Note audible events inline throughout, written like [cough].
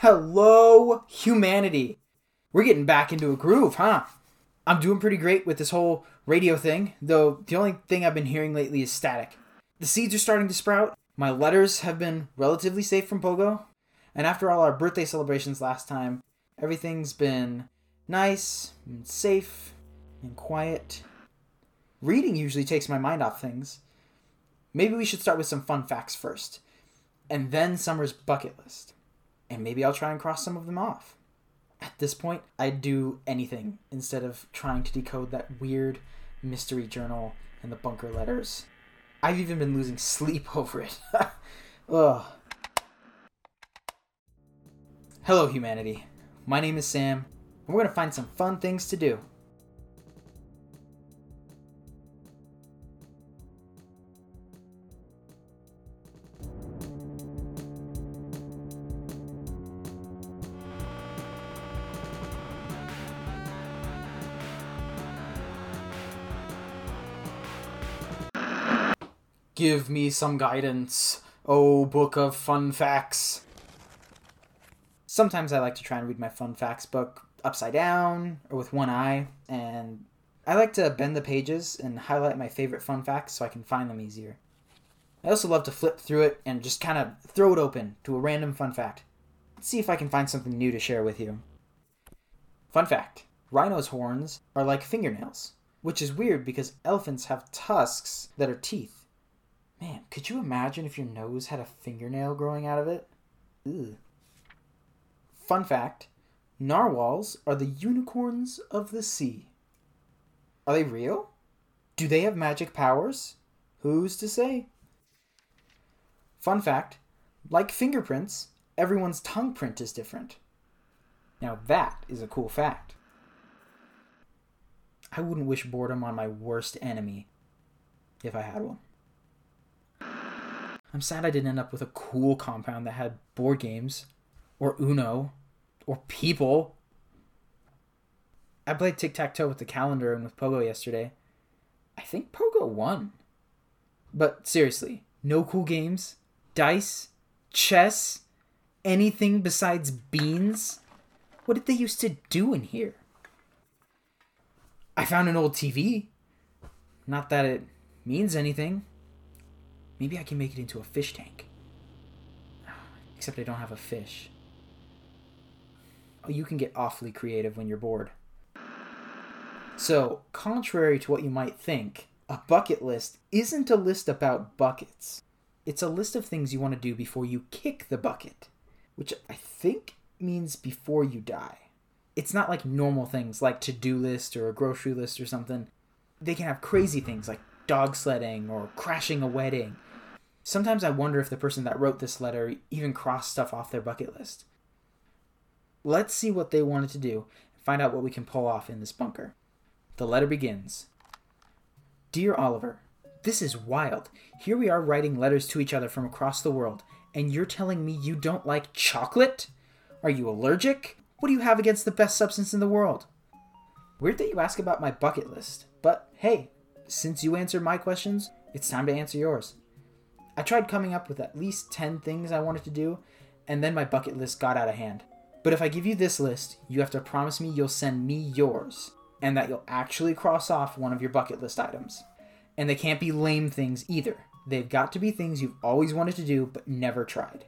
Hello, humanity. We're getting back into a groove, huh? I'm doing pretty great with this whole radio thing, though the only thing I've been hearing lately is static. The seeds are starting to sprout. My letters have been relatively safe from Pogo. And after all our birthday celebrations last time, everything's been nice and safe and quiet. Reading usually takes my mind off things. Maybe we should start with some fun facts first, and then Summer's bucket list. And maybe I'll try and cross some of them off. At this point, I'd do anything instead of trying to decode that weird mystery journal and the bunker letters. I've even been losing sleep [laughs] over it. [laughs] Ugh. Hello, humanity. My name is Sam, and we're going to find some fun things to do. Give me some guidance, oh book of fun facts. Sometimes I like to try and read my fun facts book upside down or with one eye, and I like to bend the pages and highlight my favorite fun facts so I can find them easier. I also love to flip through it and just kind of throw it open to a random fun fact. Let's see if I can find something new to share with you. Fun fact Rhino's horns are like fingernails, which is weird because elephants have tusks that are teeth. Man, could you imagine if your nose had a fingernail growing out of it? Ugh. Fun fact narwhals are the unicorns of the sea. Are they real? Do they have magic powers? Who's to say? Fun fact like fingerprints, everyone's tongue print is different. Now that is a cool fact. I wouldn't wish boredom on my worst enemy if I had one. I'm sad I didn't end up with a cool compound that had board games, or Uno, or people. I played tic tac toe with the calendar and with Pogo yesterday. I think Pogo won. But seriously, no cool games, dice, chess, anything besides beans? What did they used to do in here? I found an old TV. Not that it means anything. Maybe I can make it into a fish tank. Except I don't have a fish. Oh, you can get awfully creative when you're bored. So, contrary to what you might think, a bucket list isn't a list about buckets. It's a list of things you want to do before you kick the bucket, which I think means before you die. It's not like normal things like to do list or a grocery list or something. They can have crazy things like dog sledding or crashing a wedding Sometimes I wonder if the person that wrote this letter even crossed stuff off their bucket list. Let's see what they wanted to do and find out what we can pull off in this bunker. The letter begins Dear Oliver, this is wild. Here we are writing letters to each other from across the world, and you're telling me you don't like chocolate? Are you allergic? What do you have against the best substance in the world? Weird that you ask about my bucket list, but hey, since you answered my questions, it's time to answer yours. I tried coming up with at least 10 things I wanted to do, and then my bucket list got out of hand. But if I give you this list, you have to promise me you'll send me yours, and that you'll actually cross off one of your bucket list items. And they can't be lame things either. They've got to be things you've always wanted to do but never tried.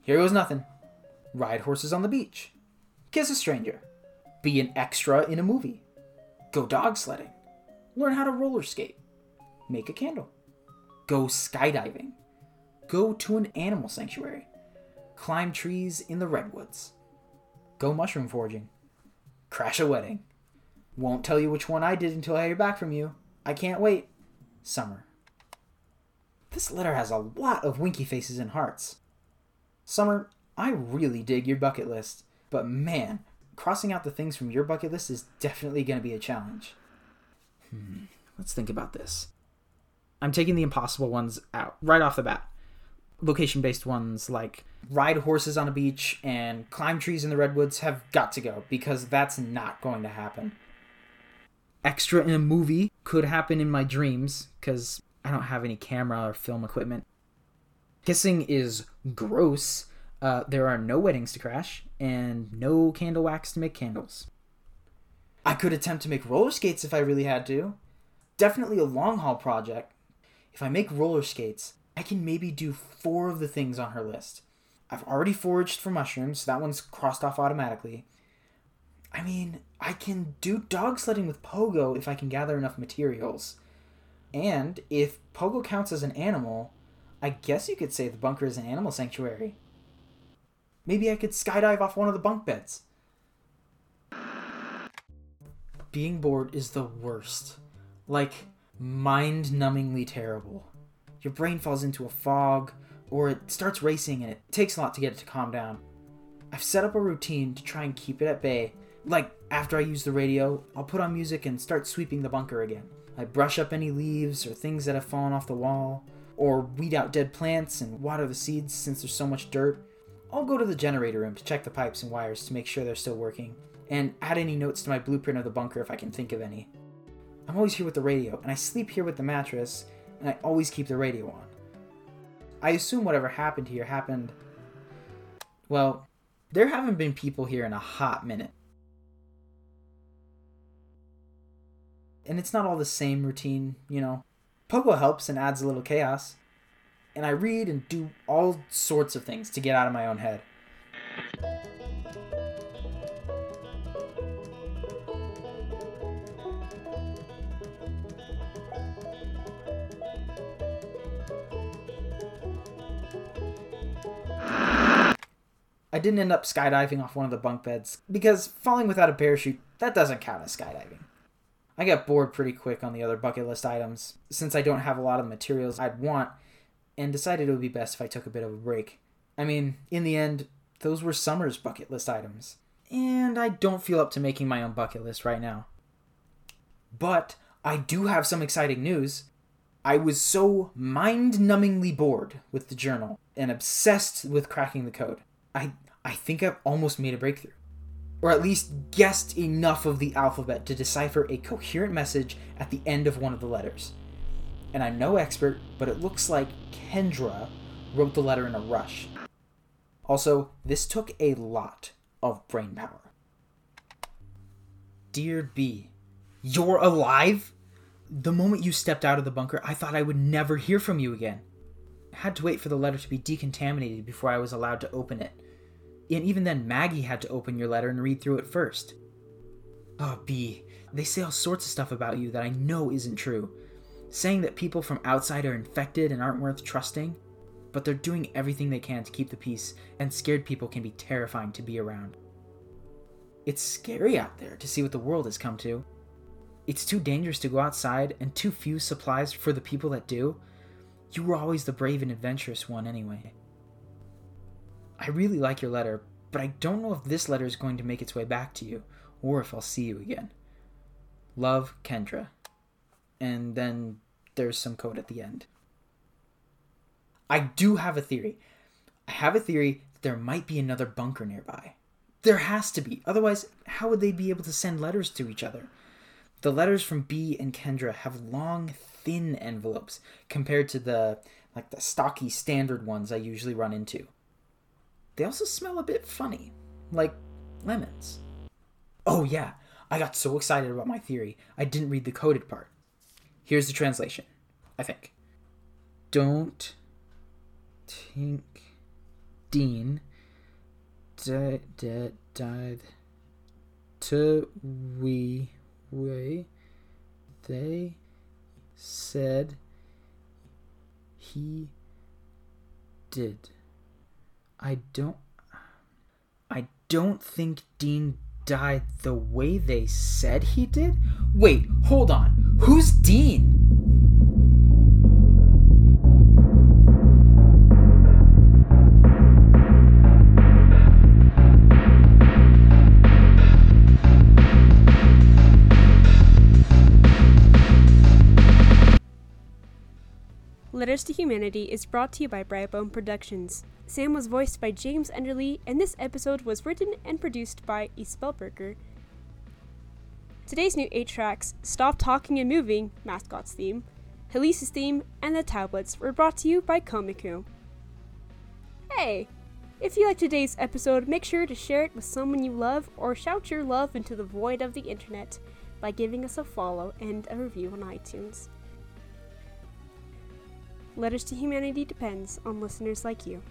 Here goes nothing ride horses on the beach, kiss a stranger, be an extra in a movie, go dog sledding, learn how to roller skate, make a candle go skydiving, go to an animal sanctuary, climb trees in the redwoods, go mushroom foraging, crash a wedding. Won't tell you which one I did until I hear back from you. I can't wait. Summer. This letter has a lot of winky faces and hearts. Summer, I really dig your bucket list, but man, crossing out the things from your bucket list is definitely going to be a challenge. Hmm, let's think about this. I'm taking the impossible ones out right off the bat. Location based ones like ride horses on a beach and climb trees in the redwoods have got to go because that's not going to happen. Extra in a movie could happen in my dreams because I don't have any camera or film equipment. Kissing is gross, Uh, there are no weddings to crash and no candle wax to make candles. I could attempt to make roller skates if I really had to. Definitely a long haul project. If I make roller skates, I can maybe do four of the things on her list. I've already foraged for mushrooms, so that one's crossed off automatically. I mean, I can do dog sledding with Pogo if I can gather enough materials. And if Pogo counts as an animal, I guess you could say the bunker is an animal sanctuary. Maybe I could skydive off one of the bunk beds. Being bored is the worst. Like, mind numbingly terrible. Your brain falls into a fog, or it starts racing and it takes a lot to get it to calm down. I've set up a routine to try and keep it at bay. Like, after I use the radio, I'll put on music and start sweeping the bunker again. I brush up any leaves or things that have fallen off the wall, or weed out dead plants and water the seeds since there's so much dirt. I'll go to the generator room to check the pipes and wires to make sure they're still working, and add any notes to my blueprint of the bunker if I can think of any. I'm always here with the radio, and I sleep here with the mattress, and I always keep the radio on. I assume whatever happened here happened. Well, there haven't been people here in a hot minute. And it's not all the same routine, you know. Pogo helps and adds a little chaos. And I read and do all sorts of things to get out of my own head. I didn't end up skydiving off one of the bunk beds because falling without a parachute, that doesn't count as skydiving. I got bored pretty quick on the other bucket list items since I don't have a lot of the materials I'd want and decided it would be best if I took a bit of a break. I mean, in the end, those were summer's bucket list items. And I don't feel up to making my own bucket list right now. But I do have some exciting news. I was so mind numbingly bored with the journal and obsessed with cracking the code. I, I think I've almost made a breakthrough or at least guessed enough of the alphabet to decipher a coherent message at the end of one of the letters. And I'm no expert, but it looks like Kendra wrote the letter in a rush. Also, this took a lot of brain power. Dear B, you're alive? The moment you stepped out of the bunker, I thought I would never hear from you again. I had to wait for the letter to be decontaminated before I was allowed to open it. And even then, Maggie had to open your letter and read through it first. Oh, B, they say all sorts of stuff about you that I know isn't true. Saying that people from outside are infected and aren't worth trusting. But they're doing everything they can to keep the peace, and scared people can be terrifying to be around. It's scary out there to see what the world has come to. It's too dangerous to go outside, and too few supplies for the people that do. You were always the brave and adventurous one, anyway. I really like your letter, but I don't know if this letter is going to make its way back to you, or if I'll see you again. Love, Kendra. And then there's some code at the end. I do have a theory. I have a theory that there might be another bunker nearby. There has to be. Otherwise, how would they be able to send letters to each other? The letters from B and Kendra have long, thin envelopes compared to the like the stocky standard ones I usually run into. They also smell a bit funny, like lemons. Oh, yeah, I got so excited about my theory, I didn't read the coded part. Here's the translation, I think. Don't think Dean died died to we way they said he did. I don't I don't think Dean died the way they said he did. Wait, hold on. Who's Dean? Letters to Humanity is brought to you by Brightbone Productions. Sam was voiced by James Enderly, and this episode was written and produced by E. Spellberger. Today's new eight tracks, Stop Talking and Moving, Mascot's theme, Helisa's theme, and The Tablets were brought to you by Komiku. Hey, If you like today's episode, make sure to share it with someone you love or shout your love into the void of the internet by giving us a follow and a review on iTunes. Letters to Humanity depends on listeners like you.